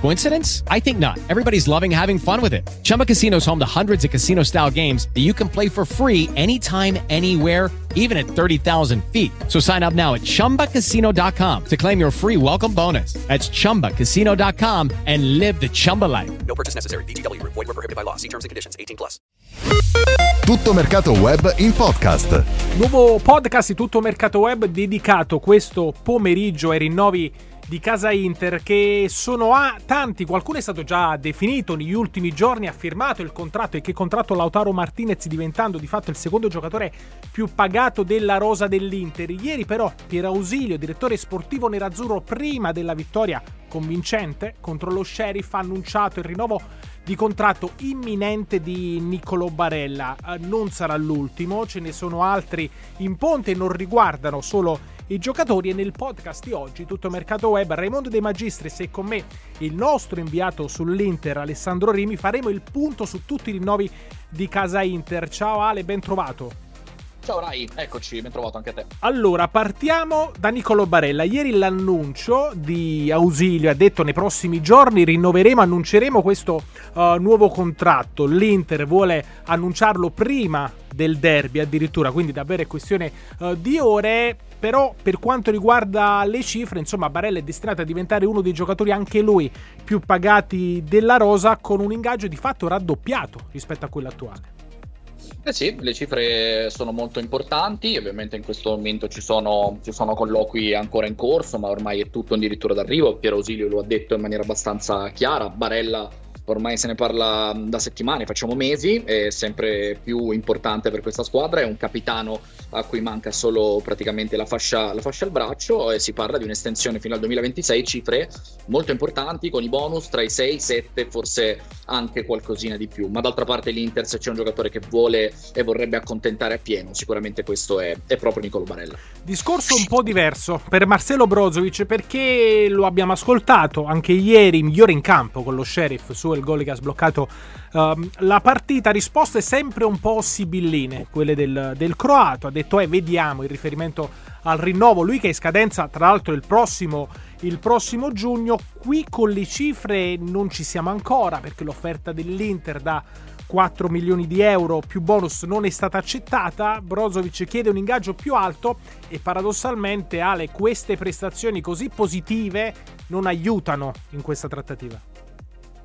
Coincidence? I think not. Everybody's loving having fun with it. Chumba Casino is home to hundreds of casino style games that you can play for free anytime, anywhere, even at 30,000 feet. So sign up now at chumbacasino.com to claim your free welcome bonus. That's chumbacasino.com and live the Chumba life. No purchase necessary. BGW. Void were prohibited by law. See terms and conditions. 18 plus. Tutto mercato web in podcast. Nuovo podcast di tutto mercato web dedicato questo pomeriggio ai rinnovi di casa Inter che sono a tanti, qualcuno è stato già definito negli ultimi giorni, ha firmato il contratto e che contratto Lautaro Martinez diventando di fatto il secondo giocatore più pagato della rosa dell'Inter. Ieri però Pier Ausilio, direttore sportivo nerazzurro prima della vittoria convincente contro lo Sheriff ha annunciato il rinnovo di contratto imminente di Nicolo Barella. Eh, non sarà l'ultimo, ce ne sono altri in ponte, non riguardano solo i giocatori e nel podcast di oggi tutto mercato web Raimondo De Magistris e con me il nostro inviato sull'Inter Alessandro Rimi faremo il punto su tutti i rinnovi di casa Inter. Ciao Ale, ben trovato. Ciao Rai, eccoci, ben trovato anche a te. Allora, partiamo da Nicolo Barella. Ieri l'annuncio di Ausilio ha detto nei prossimi giorni rinnoveremo, annunceremo questo uh, nuovo contratto. L'Inter vuole annunciarlo prima del derby addirittura, quindi davvero è questione uh, di ore. Però per quanto riguarda le cifre, insomma, Barella è destinato a diventare uno dei giocatori anche lui più pagati della rosa con un ingaggio di fatto raddoppiato rispetto a quello attuale. Eh sì, le cifre sono molto importanti, ovviamente in questo momento ci sono, ci sono colloqui ancora in corso, ma ormai è tutto addirittura d'arrivo, Piero Ausilio lo ha detto in maniera abbastanza chiara, Barella ormai se ne parla da settimane, facciamo mesi, è sempre più importante per questa squadra, è un capitano a cui manca solo praticamente la fascia, la fascia al braccio e si parla di un'estensione fino al 2026, cifre molto importanti con i bonus tra i 6, 7, forse anche qualcosina di più, ma d'altra parte l'Inter se c'è un giocatore che vuole e vorrebbe accontentare appieno, sicuramente questo è, è proprio Nicolo Barella. Discorso un po' diverso per Marcelo Brozovic perché lo abbiamo ascoltato anche ieri, migliore in campo con lo Sheriff su il gol che ha sbloccato uh, la partita. Risposte sempre un po' sibilline, quelle del, del croato. Ha detto, eh, vediamo il riferimento al rinnovo. Lui che è in scadenza, tra l'altro, il prossimo, il prossimo giugno. Qui con le cifre non ci siamo ancora perché l'offerta dell'Inter da 4 milioni di euro più bonus non è stata accettata. Brozovic chiede un ingaggio più alto e paradossalmente Ale queste prestazioni così positive non aiutano in questa trattativa.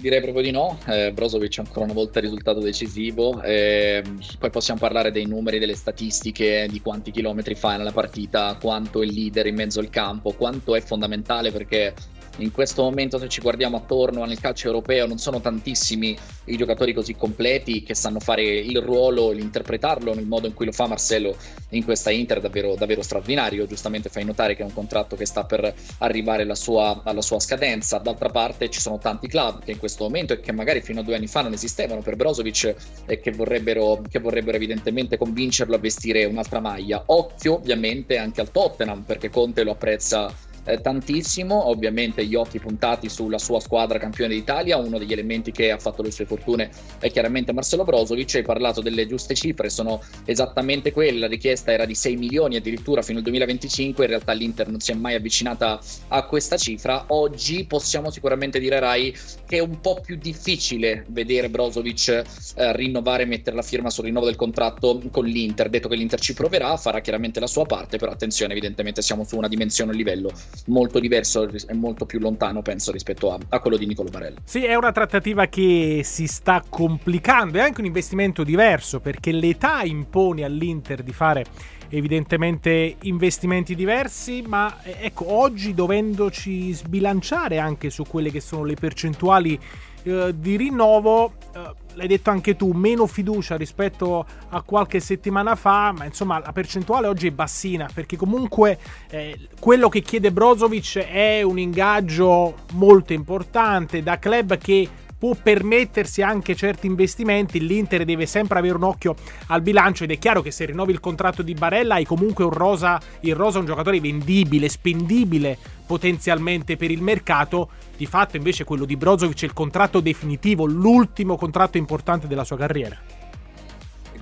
Direi proprio di no, eh, Brozovic ancora una volta risultato decisivo, eh, poi possiamo parlare dei numeri, delle statistiche, di quanti chilometri fa nella partita, quanto è leader in mezzo al campo, quanto è fondamentale perché in questo momento se ci guardiamo attorno nel calcio europeo non sono tantissimi i giocatori così completi che sanno fare il ruolo, l'interpretarlo nel modo in cui lo fa Marcelo in questa Inter davvero, davvero straordinario, giustamente fai notare che è un contratto che sta per arrivare alla sua, alla sua scadenza, d'altra parte ci sono tanti club che in questo momento e che magari fino a due anni fa non esistevano per Brozovic e che vorrebbero, che vorrebbero evidentemente convincerlo a vestire un'altra maglia, occhio ovviamente anche al Tottenham perché Conte lo apprezza eh, tantissimo, ovviamente gli occhi puntati sulla sua squadra campione d'Italia, uno degli elementi che ha fatto le sue fortune è chiaramente Marcelo Brozovic, hai parlato delle giuste cifre, sono esattamente quelle, la richiesta era di 6 milioni addirittura fino al 2025, in realtà l'Inter non si è mai avvicinata a questa cifra, oggi possiamo sicuramente dire Rai che è un po' più difficile vedere Brozovic eh, rinnovare e mettere la firma sul rinnovo del contratto con l'Inter, detto che l'Inter ci proverà, farà chiaramente la sua parte, però attenzione, evidentemente siamo su una dimensione, un livello molto diverso e molto più lontano, penso, rispetto a, a, quello di Nicolo Barella. Sì, è una trattativa che si sta complicando, è anche un investimento diverso perché l'età impone all'Inter di fare evidentemente investimenti diversi, ma eh, ecco, oggi dovendoci sbilanciare anche su quelle che sono le percentuali eh, di rinnovo, eh, l'hai detto anche tu, meno fiducia rispetto a qualche settimana fa, ma insomma la percentuale oggi è bassina perché comunque eh, quello che chiede Brozovic è un ingaggio molto importante da club che può permettersi anche certi investimenti, l'Inter deve sempre avere un occhio al bilancio ed è chiaro che se rinnovi il contratto di Barella hai comunque un rosa, il rosa un giocatore vendibile, spendibile potenzialmente per il mercato, di fatto invece quello di Brozovic è il contratto definitivo, l'ultimo contratto importante della sua carriera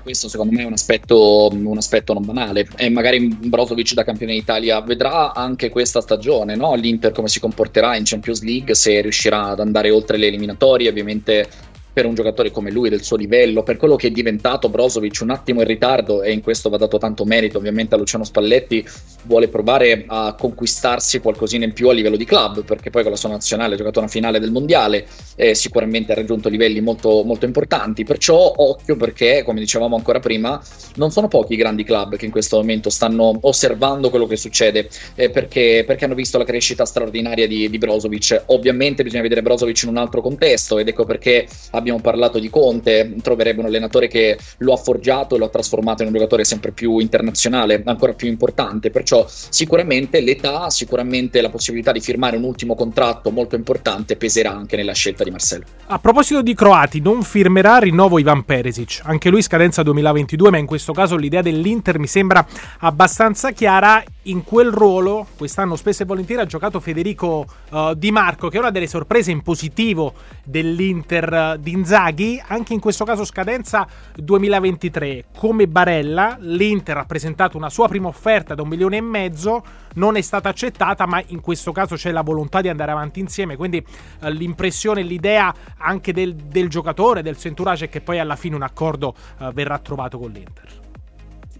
questo secondo me è un aspetto, un aspetto, non banale e magari Brozovic da campione d'Italia vedrà anche questa stagione no? l'Inter come si comporterà in Champions League se riuscirà ad andare oltre le eliminatorie ovviamente per un giocatore come lui del suo livello, per quello che è diventato Brozovic un attimo in ritardo e in questo va dato tanto merito. Ovviamente a Luciano Spalletti, vuole provare a conquistarsi qualcosina in più a livello di club, perché poi con la sua nazionale ha giocato una finale del mondiale e sicuramente ha raggiunto livelli molto, molto importanti, perciò occhio perché come dicevamo ancora prima non sono pochi i grandi club che in questo momento stanno osservando quello che succede eh, perché, perché, hanno visto la crescita straordinaria di, di Brozovic, ovviamente bisogna vedere Brozovic in un altro contesto ed ecco perché abbiamo abbiamo parlato di Conte, troverebbe un allenatore che lo ha forgiato e lo ha trasformato in un giocatore sempre più internazionale, ancora più importante. Perciò sicuramente l'età, sicuramente la possibilità di firmare un ultimo contratto molto importante peserà anche nella scelta di Marcelo. A proposito di croati, non firmerà rinnovo Ivan Peresic, anche lui scadenza 2022, ma in questo caso l'idea dell'Inter mi sembra abbastanza chiara. In quel ruolo quest'anno spesso e volentieri ha giocato Federico uh, Di Marco, che è una delle sorprese in positivo dell'Inter uh, di Inzaghi, anche in questo caso scadenza 2023. Come Barella, l'Inter ha presentato una sua prima offerta da un milione e mezzo, non è stata accettata, ma in questo caso c'è la volontà di andare avanti insieme. Quindi eh, l'impressione, l'idea anche del, del, giocatore, del suo entourage, è che poi alla fine un accordo eh, verrà trovato con l'Inter.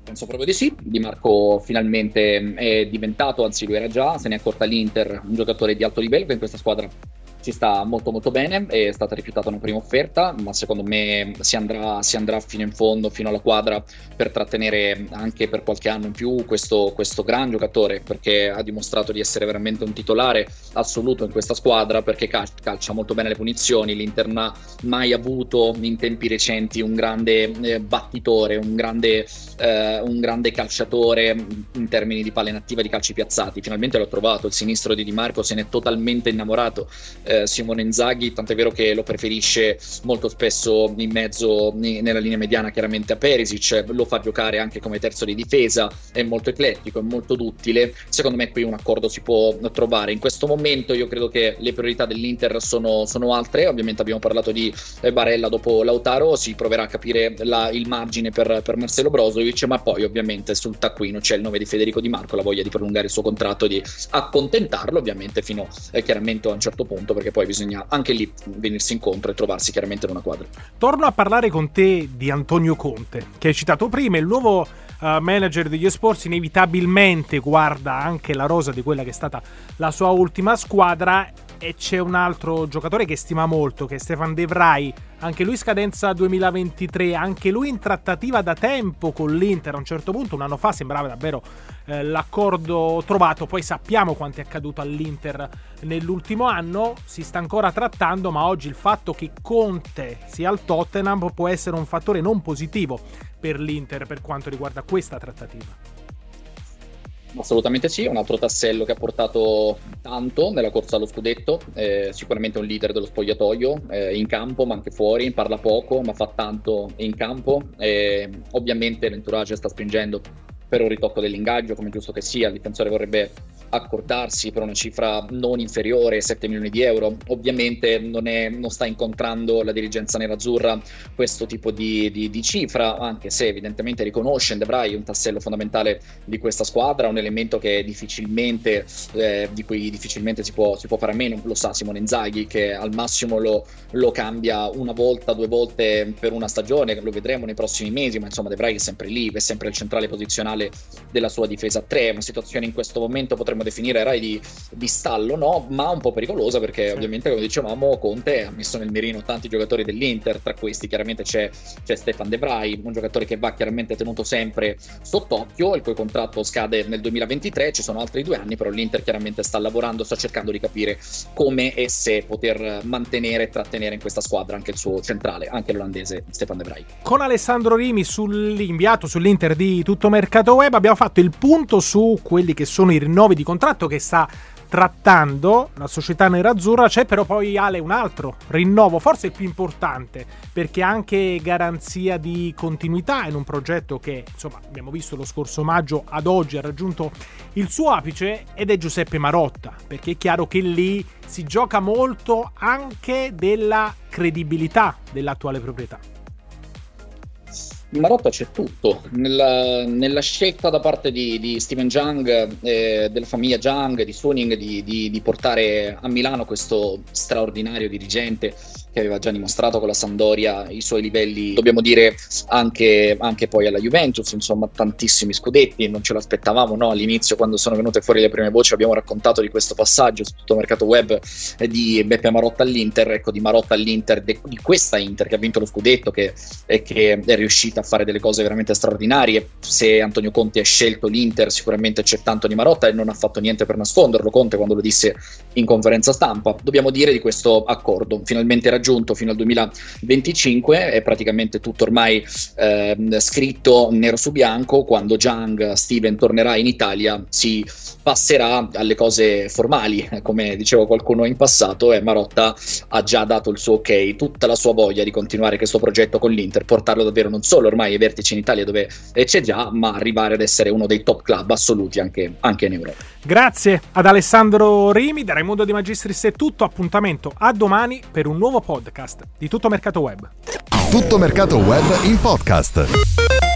Penso proprio di sì, Di Marco finalmente è diventato, anzi lui era già, se ne è accorta l'Inter, un giocatore di alto livello che in questa squadra si sta molto molto bene, è stata rifiutata una prima offerta, ma secondo me si andrà, si andrà fino in fondo, fino alla quadra per trattenere anche per qualche anno in più questo, questo gran giocatore, perché ha dimostrato di essere veramente un titolare assoluto in questa squadra, perché cal- calcia molto bene le punizioni, l'Inter non ha mai avuto in tempi recenti un grande eh, battitore, un grande, eh, un grande calciatore in termini di palle inattiva di calci piazzati, finalmente l'ho trovato, il sinistro di Di Marco se n'è totalmente innamorato. Eh, eh, Simone Inzaghi, tant'è vero che lo preferisce molto spesso in mezzo nella linea mediana chiaramente a Perisic, lo fa giocare anche come terzo di difesa, è molto eclettico, è molto duttile, secondo me qui un accordo si può trovare. In questo momento io credo che le priorità dell'Inter sono, sono altre, ovviamente abbiamo parlato di eh, Barella dopo Lautaro, si proverà a capire la, il margine per, per Marcelo Brozovic, ma poi ovviamente sul taccuino c'è il nome di Federico Di Marco, la voglia di prolungare il suo contratto, di accontentarlo ovviamente fino eh, chiaramente a un certo punto perché poi bisogna anche lì venirsi incontro e trovarsi chiaramente in una quadra. Torno a parlare con te di Antonio Conte, che hai citato prima, il nuovo uh, manager degli sports inevitabilmente guarda anche la rosa di quella che è stata la sua ultima squadra e c'è un altro giocatore che stima molto, che è Stefan De Vrij, anche lui scadenza 2023, anche lui in trattativa da tempo con l'Inter, a un certo punto, un anno fa sembrava davvero eh, l'accordo trovato, poi sappiamo quanto è accaduto all'Inter nell'ultimo anno, si sta ancora trattando, ma oggi il fatto che Conte sia al Tottenham può essere un fattore non positivo per l'Inter per quanto riguarda questa trattativa. Assolutamente sì, un altro tassello che ha portato tanto nella corsa allo scudetto, eh, sicuramente un leader dello spogliatoio, eh, in campo ma anche fuori, parla poco ma fa tanto in campo, eh, ovviamente l'entourage sta spingendo per un ritocco dell'ingaggio come giusto che sia, il difensore vorrebbe accordarsi per una cifra non inferiore ai 7 milioni di euro. Ovviamente non, è, non sta incontrando la dirigenza nerazzurra questo tipo di, di, di, cifra, anche se evidentemente riconosce in Debray un tassello fondamentale di questa squadra, un elemento che difficilmente, eh, di cui difficilmente si può, si può, fare a meno, lo sa Simone Inzaghi che al massimo lo, lo, cambia una volta, due volte per una stagione, lo vedremo nei prossimi mesi, ma insomma Debray è sempre lì, è sempre il centrale posizionale della sua difesa a 3, una situazione in questo momento potrebbe potremmo definire Rai di, di stallo, no? ma un po' pericolosa perché sì. ovviamente come dicevamo Conte ha messo nel mirino tanti giocatori dell'Inter, tra questi chiaramente c'è, c'è Stefan De Vrij, un giocatore che va chiaramente tenuto sempre sott'occhio, il cui contratto scade nel 2023, ci sono altri due anni, però l'Inter chiaramente sta lavorando, sta cercando di capire come e se poter mantenere e trattenere in questa squadra anche il suo centrale, anche l'olandese Stefan De Vrij. Con Alessandro Rimi sull'inviato sull'Inter di tutto mercato web abbiamo fatto il punto su quelli che sono i rinnovi di contratto che sta trattando, la società nerazzurra, c'è però poi Ale un altro rinnovo, forse il più importante, perché anche garanzia di continuità in un progetto che, insomma, abbiamo visto lo scorso maggio ad oggi ha raggiunto il suo apice ed è Giuseppe Marotta, perché è chiaro che lì si gioca molto anche della credibilità dell'attuale proprietà. In Marotta c'è tutto, nella, nella, scelta da parte di, di Steven Jung, eh, della famiglia Jung, di Suning, di, di, di, portare a Milano questo straordinario dirigente che aveva già dimostrato con la Sandoria i suoi livelli, dobbiamo dire anche, anche poi alla Juventus, insomma tantissimi scudetti, non ce l'aspettavamo no? all'inizio quando sono venute fuori le prime voci abbiamo raccontato di questo passaggio su tutto il mercato web eh, di Beppe Marotta all'Inter, ecco di Marotta all'Inter, de, di questa Inter che ha vinto lo scudetto che, e che è riuscita a fare delle cose veramente straordinarie, se Antonio Conte ha scelto l'Inter sicuramente c'è tanto di Marotta e non ha fatto niente per nasconderlo, Conte quando lo disse in conferenza stampa, dobbiamo dire di questo accordo, finalmente raggiunto raggiunto fino al 2025, è praticamente tutto ormai eh, scritto nero su bianco, quando Jang Steven tornerà in Italia si passerà alle cose formali, come diceva qualcuno in passato e Marotta ha già dato il suo ok, tutta la sua voglia di continuare questo progetto con l'Inter, portarlo davvero non solo ormai ai vertici in Italia dove c'è già, ma arrivare ad essere uno dei top club assoluti anche, anche in Europa. Grazie ad Alessandro Rimi, da Raimundo Di Magistris è tutto, appuntamento a domani per un nuovo podcast di Tutto Mercato Web. Tutto Mercato Web in podcast.